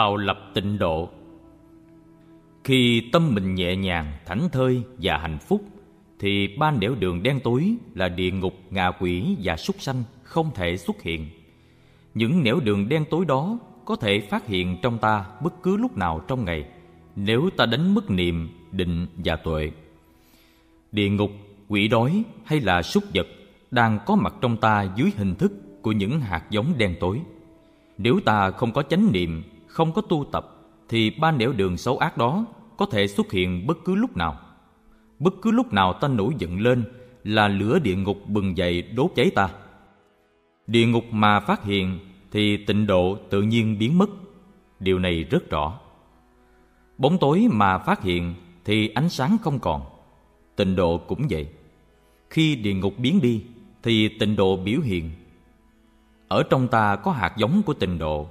tạo lập tịnh độ. Khi tâm mình nhẹ nhàng, thảnh thơi và hạnh phúc, thì ba nẻo đường đen tối là địa ngục, ngạ quỷ và súc sanh không thể xuất hiện. Những nẻo đường đen tối đó có thể phát hiện trong ta bất cứ lúc nào trong ngày, nếu ta đánh mất niệm định và tuệ. Địa ngục, quỷ đói hay là súc vật đang có mặt trong ta dưới hình thức của những hạt giống đen tối. Nếu ta không có chánh niệm không có tu tập, thì ba nẻo đường xấu ác đó có thể xuất hiện bất cứ lúc nào. Bất cứ lúc nào ta nổi giận lên là lửa địa ngục bừng dậy đốt cháy ta. Địa ngục mà phát hiện thì tịnh độ tự nhiên biến mất. Điều này rất rõ. Bóng tối mà phát hiện thì ánh sáng không còn. Tịnh độ cũng vậy. Khi địa ngục biến đi thì tịnh độ biểu hiện. Ở trong ta có hạt giống của tịnh độ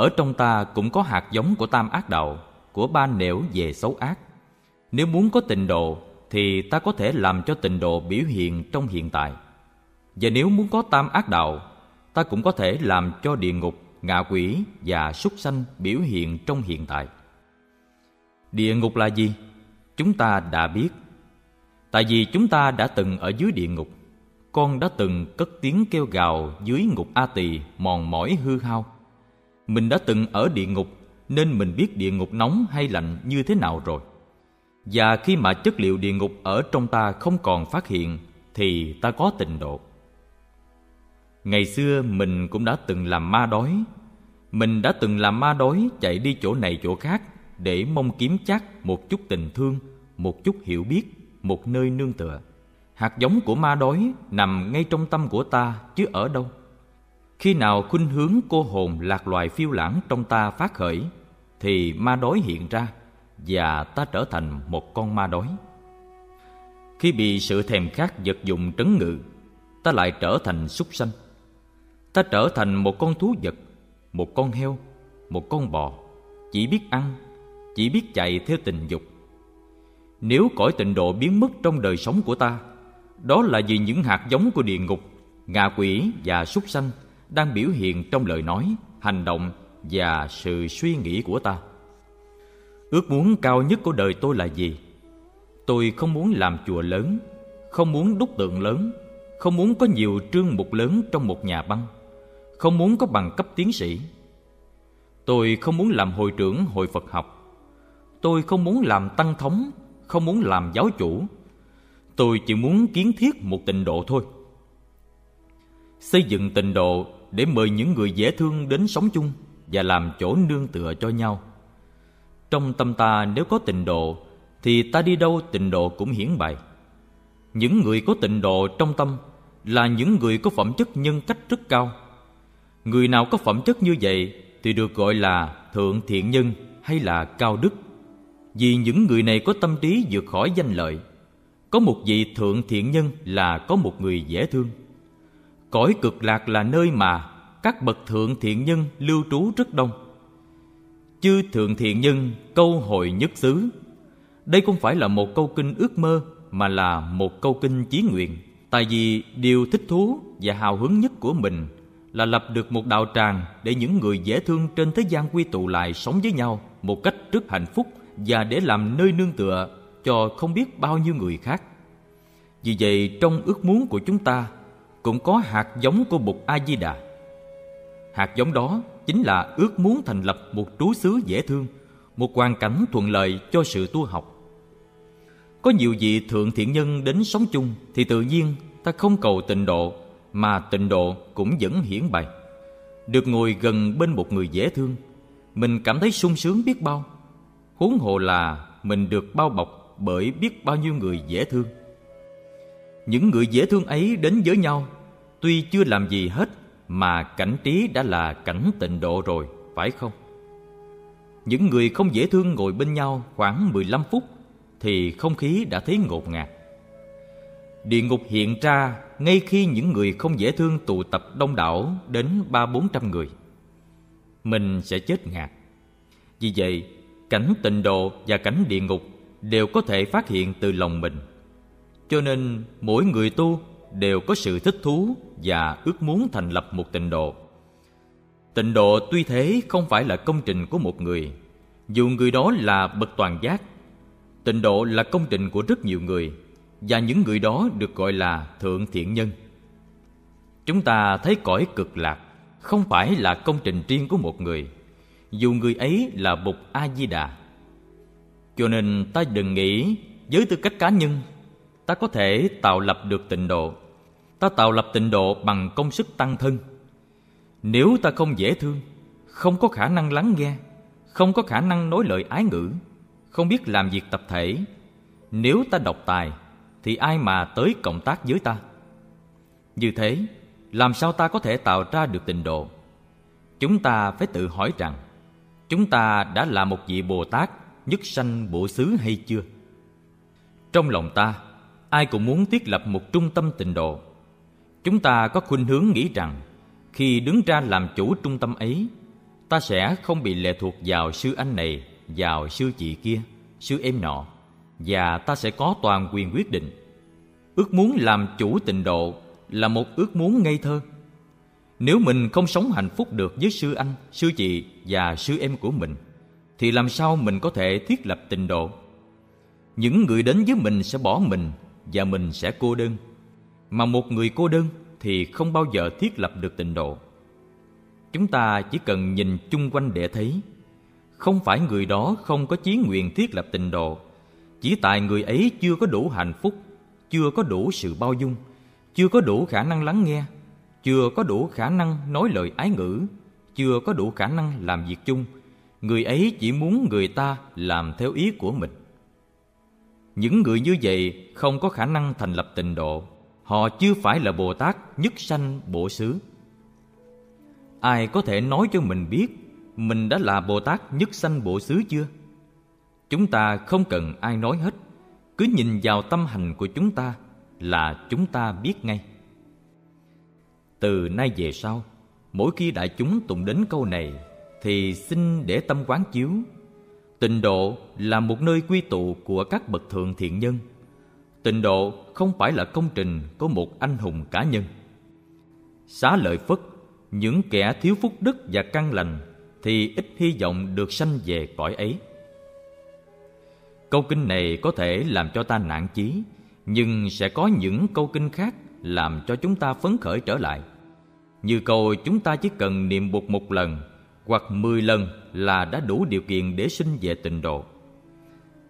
ở trong ta cũng có hạt giống của tam ác đạo, của ba nẻo về xấu ác. Nếu muốn có tịnh độ, thì ta có thể làm cho tịnh độ biểu hiện trong hiện tại. Và nếu muốn có tam ác đạo, ta cũng có thể làm cho địa ngục, ngạ quỷ và súc sanh biểu hiện trong hiện tại. Địa ngục là gì? Chúng ta đã biết. Tại vì chúng ta đã từng ở dưới địa ngục, con đã từng cất tiếng kêu gào dưới ngục a tỳ mòn mỏi hư hao mình đã từng ở địa ngục, nên mình biết địa ngục nóng hay lạnh như thế nào rồi. Và khi mà chất liệu địa ngục ở trong ta không còn phát hiện, thì ta có tịnh độ. Ngày xưa mình cũng đã từng làm ma đói. Mình đã từng làm ma đói chạy đi chỗ này chỗ khác để mong kiếm chắc một chút tình thương, một chút hiểu biết, một nơi nương tựa. Hạt giống của ma đói nằm ngay trong tâm của ta chứ ở đâu? Khi nào khuynh hướng cô hồn lạc loài phiêu lãng trong ta phát khởi, thì ma đói hiện ra và ta trở thành một con ma đói. Khi bị sự thèm khát vật dụng trấn ngự, ta lại trở thành súc sanh. Ta trở thành một con thú vật, một con heo, một con bò, chỉ biết ăn, chỉ biết chạy theo tình dục. Nếu cõi tịnh độ biến mất trong đời sống của ta, đó là vì những hạt giống của địa ngục, ngạ quỷ và súc sanh đang biểu hiện trong lời nói, hành động và sự suy nghĩ của ta. Ước muốn cao nhất của đời tôi là gì? Tôi không muốn làm chùa lớn, không muốn đúc tượng lớn, không muốn có nhiều trương mục lớn trong một nhà băng, không muốn có bằng cấp tiến sĩ. Tôi không muốn làm hội trưởng hội phật học. Tôi không muốn làm tăng thống, không muốn làm giáo chủ. Tôi chỉ muốn kiến thiết một tịnh độ thôi. Xây dựng tịnh độ để mời những người dễ thương đến sống chung và làm chỗ nương tựa cho nhau. Trong tâm ta nếu có tịnh độ, thì ta đi đâu tịnh độ cũng hiển bày. Những người có tịnh độ trong tâm là những người có phẩm chất nhân cách rất cao. Người nào có phẩm chất như vậy thì được gọi là thượng thiện nhân hay là cao đức. Vì những người này có tâm trí vượt khỏi danh lợi, có một vị thượng thiện nhân là có một người dễ thương cõi cực lạc là nơi mà các bậc thượng thiện nhân lưu trú rất đông. Chư thượng thiện nhân câu hội nhất xứ. Đây không phải là một câu kinh ước mơ, mà là một câu kinh chí nguyện. Tại vì điều thích thú và hào hứng nhất của mình là lập được một đạo tràng để những người dễ thương trên thế gian quy tụ lại sống với nhau một cách rất hạnh phúc và để làm nơi nương tựa cho không biết bao nhiêu người khác. Vì vậy, trong ước muốn của chúng ta cũng có hạt giống của Bụt A Di Đà. Hạt giống đó chính là ước muốn thành lập một trú xứ dễ thương, một hoàn cảnh thuận lợi cho sự tu học. Có nhiều vị thượng thiện nhân đến sống chung thì tự nhiên ta không cầu tịnh độ mà tịnh độ cũng vẫn hiển bày. Được ngồi gần bên một người dễ thương, mình cảm thấy sung sướng biết bao. Huống hồ là mình được bao bọc bởi biết bao nhiêu người dễ thương. Những người dễ thương ấy đến với nhau, tuy chưa làm gì hết mà cảnh trí đã là cảnh tịnh độ rồi, phải không? Những người không dễ thương ngồi bên nhau khoảng 15 phút thì không khí đã thấy ngột ngạt. Địa ngục hiện ra ngay khi những người không dễ thương tụ tập đông đảo đến ba bốn trăm người. Mình sẽ chết ngạt. Vì vậy, cảnh tịnh độ và cảnh địa ngục đều có thể phát hiện từ lòng mình. Cho nên mỗi người tu đều có sự thích thú và ước muốn thành lập một tịnh độ. Tịnh độ tuy thế không phải là công trình của một người, Dù người đó là bậc toàn giác. Tịnh độ là công trình của rất nhiều người Và những người đó được gọi là thượng thiện nhân. Chúng ta thấy cõi cực lạc Không phải là công trình riêng của một người, Dù người ấy là bục A-di-đà Cho nên ta đừng nghĩ, Với tư cách cá nhân Ta có thể tạo lập được tịnh độ. Ta tạo lập tịnh độ bằng công sức tăng thân. Nếu ta không dễ thương, Không có khả năng lắng nghe, Không có khả năng nói lời ái ngữ, Không biết làm việc tập thể, Nếu ta độc tài, Thì ai mà tới cộng tác với ta? Như thế, Làm sao ta có thể tạo ra được tịnh độ? Chúng ta phải tự hỏi rằng, Chúng ta đã là một vị Bồ Tát, Nhất sanh bộ xứ hay chưa? Trong lòng ta Ai cũng muốn thiết lập một trung tâm tịnh độ Chúng ta có khuynh hướng nghĩ rằng khi đứng ra làm chủ trung tâm ấy, ta sẽ không bị lệ thuộc vào sư anh này, vào sư chị kia, sư em nọ và ta sẽ có toàn quyền quyết định. Ước muốn làm chủ tịnh độ là một ước muốn ngây thơ. Nếu mình không sống hạnh phúc được với sư anh, sư chị và sư em của mình, thì làm sao mình có thể thiết lập tịnh độ? Những người đến với mình sẽ bỏ mình và mình sẽ cô đơn. Mà một người cô đơn thì không bao giờ thiết lập được tịnh độ. Chúng ta chỉ cần nhìn chung quanh để thấy. Không phải người đó không có chí nguyện thiết lập tịnh độ, chỉ tại người ấy chưa có đủ hạnh phúc, chưa có đủ sự bao dung, chưa có đủ khả năng lắng nghe, chưa có đủ khả năng nói lời ái ngữ, chưa có đủ khả năng làm việc chung. Người ấy chỉ muốn người ta làm theo ý của mình những người như vậy không có khả năng thành lập tịnh độ. Họ chưa phải là bồ tát nhất sanh bổ xứ. Ai có thể nói cho mình biết mình đã là bồ tát nhất sanh bổ xứ chưa? Chúng ta không cần ai nói hết. Cứ nhìn vào tâm hành của chúng ta là chúng ta biết ngay. Từ nay về sau, mỗi khi đại chúng tụng đến câu này, thì xin để tâm quán chiếu tịnh độ là một nơi quy tụ của các bậc thượng thiện nhân Tịnh độ không phải là công trình của một anh hùng cá nhân. Xá lợi Phất, những kẻ thiếu phúc đức và căn lành thì ít hy vọng được sanh về cõi ấy. Câu kinh này có thể làm cho ta nản chí, nhưng sẽ có những câu kinh khác làm cho chúng ta phấn khởi trở lại. Như câu chúng ta chỉ cần niệm Bụt một lần hoặc mười lần là đã đủ điều kiện để sinh về tịnh độ.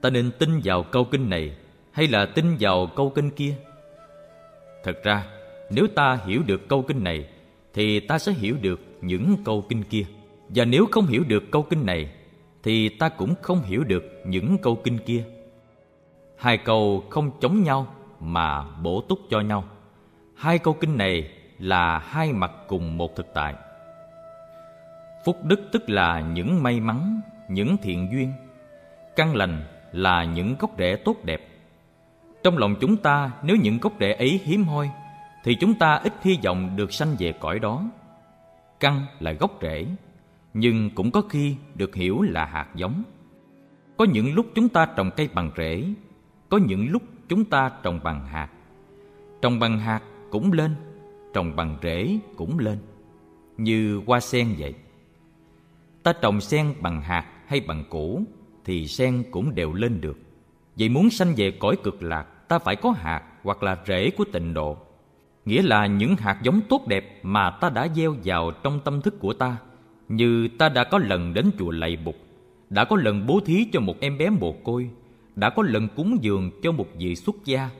Ta nên tin vào câu kinh này hay là tin vào câu kinh kia? Thật ra, nếu ta hiểu được câu kinh này, thì ta sẽ hiểu được những câu kinh kia. Và nếu không hiểu được câu kinh này, thì ta cũng không hiểu được những câu kinh kia. Hai câu không chống nhau mà bổ túc cho nhau. Hai câu kinh này là hai mặt cùng một thực tại phúc đức tức là những may mắn, những thiện duyên. Căn lành là những gốc rễ tốt đẹp. Trong lòng chúng ta, nếu những gốc rễ ấy hiếm hoi, Thì chúng ta ít hy vọng được sanh về cõi đó. Căn là gốc rễ, Nhưng cũng có khi được hiểu là hạt giống. Có những lúc chúng ta trồng cây bằng rễ, Có những lúc chúng ta trồng bằng hạt. Trồng bằng hạt cũng lên, Trồng bằng rễ cũng lên, Như hoa sen vậy. Ta trồng sen bằng hạt hay bằng củ, Thì sen cũng đều lên được. Vậy muốn sanh về cõi cực lạc, Ta phải có hạt hoặc là rễ của tịnh độ. Nghĩa là những hạt giống tốt đẹp Mà ta đã gieo vào trong tâm thức của ta, Như ta đã có lần đến chùa lạy bục Đã có lần bố thí cho một em bé mồ côi, Đã có lần cúng dường cho một vị xuất gia,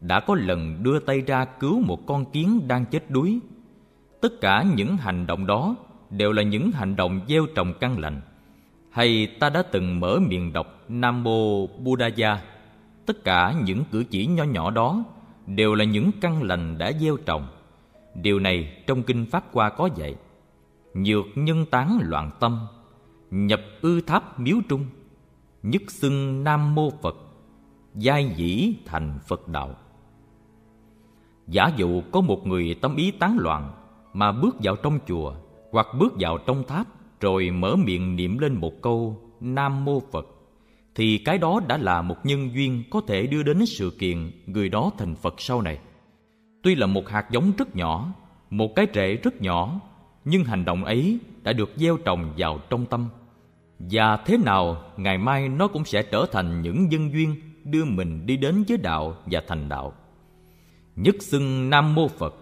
Đã có lần đưa tay ra cứu một con kiến đang chết đuối. Tất cả những hành động đó Đều là những hành động gieo trồng căn lành. Hay ta đã từng mở miệng đọc Nam Mô Buddhaya? Tất cả những cử chỉ nho nhỏ đó Đều là những căn lành đã gieo trồng. Điều này trong Kinh Pháp Hoa có dạy, Nhược nhân tán loạn tâm, Nhập ư tháp miếu trung, Nhất xưng Nam Mô Phật, Giai dĩ thành Phật Đạo. Giả dụ có một người tâm ý tán loạn Mà bước vào trong chùa hoặc bước vào trong tháp rồi mở miệng niệm lên một câu Nam Mô Phật. Thì cái đó đã là một nhân duyên có thể đưa đến sự kiện người đó thành Phật sau này. Tuy là một hạt giống rất nhỏ, một cái rễ rất nhỏ, nhưng hành động ấy đã được gieo trồng vào trong tâm. Và thế nào ngày mai nó cũng sẽ trở thành những nhân duyên đưa mình đi đến với đạo và thành đạo. Nhất xưng nam mô phật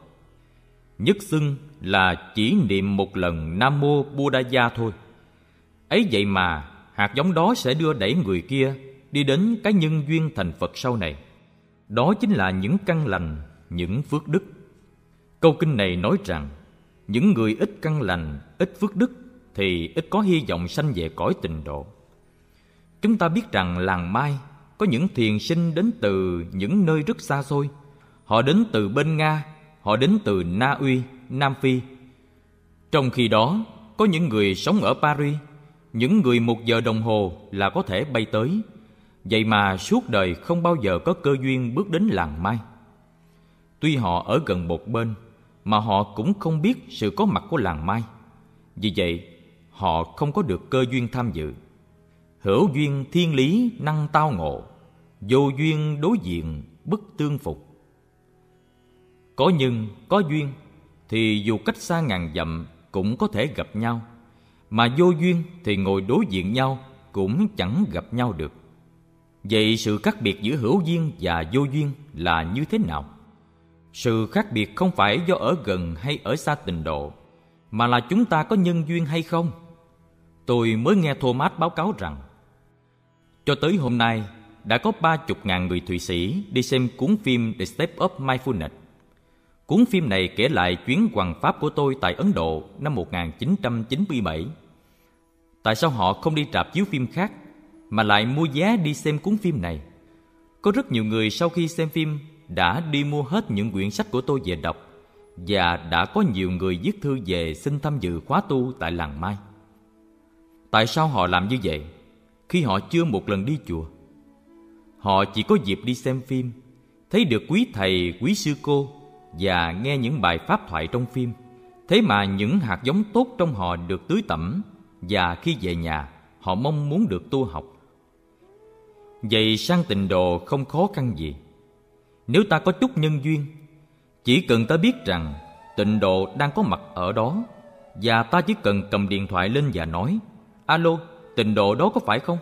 nhất xưng là chỉ niệm một lần nam mô buddhaya thôi. Ấy vậy mà hạt giống đó sẽ đưa đẩy người kia đi đến cái nhân duyên thành phật sau này. Đó chính là những căn lành, những phước đức. Câu kinh này nói rằng, những người ít căn lành, ít phước đức thì ít có hy vọng sanh về cõi tình độ. Chúng ta biết rằng làng mai có những thiền sinh đến từ những nơi rất xa xôi. Họ đến từ bên nga họ đến từ na uy, nam phi. Trong khi đó, có những người sống ở paris, những người một giờ đồng hồ là có thể bay tới. Vậy mà suốt đời không bao giờ có cơ duyên bước đến làng mai. Tuy họ ở gần một bên, mà họ cũng không biết sự có mặt của làng mai. Vì vậy, họ không có được cơ duyên tham dự. Hữu duyên thiên lý năng tao ngộ, vô duyên đối diện bất tương phục có nhân, có duyên, thì dù cách xa ngàn dặm cũng có thể gặp nhau. Mà vô duyên thì ngồi đối diện nhau cũng chẳng gặp nhau được. Vậy sự khác biệt giữa hữu duyên và vô duyên là như thế nào? Sự khác biệt không phải do ở gần hay ở xa tình độ, mà là chúng ta có nhân duyên hay không? Tôi mới nghe thomas báo cáo rằng, cho tới hôm nay, đã có ba chục ngàn người Thụy Sĩ đi xem cuốn phim The Step of Mindfulness. Cuốn phim này kể lại chuyến hoàng pháp của tôi tại Ấn Độ năm 1997. Tại sao họ không đi rạp chiếu phim khác mà lại mua vé đi xem cuốn phim này? Có rất nhiều người sau khi xem phim đã đi mua hết những quyển sách của tôi về đọc và đã có nhiều người viết thư về xin tham dự khóa tu tại làng Mai. Tại sao họ làm như vậy khi họ chưa một lần đi chùa? Họ chỉ có dịp đi xem phim, thấy được quý thầy, quý sư cô và nghe những bài pháp thoại trong phim. Thế mà những hạt giống tốt trong họ được tưới tẩm và khi về nhà họ mong muốn được tu học. Vậy sang tịnh độ không khó khăn gì. Nếu ta có chút nhân duyên, chỉ cần ta biết rằng tịnh độ đang có mặt ở đó và ta chỉ cần cầm điện thoại lên và nói Alo, tịnh độ đó có phải không?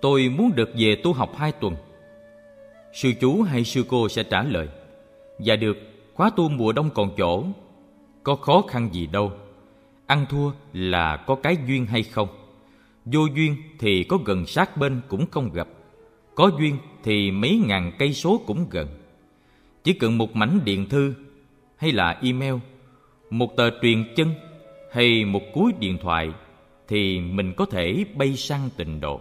Tôi muốn được về tu học hai tuần Sư chú hay sư cô sẽ trả lời Và được khóa tu mùa đông còn chỗ, Có khó khăn gì đâu. Ăn thua là có cái duyên hay không? Vô duyên thì có gần sát bên cũng không gặp, Có duyên thì mấy ngàn cây số cũng gần. Chỉ cần một mảnh điện thư Hay là email, Một tờ truyền chân Hay một cúi điện thoại Thì mình có thể bay sang tịnh độ.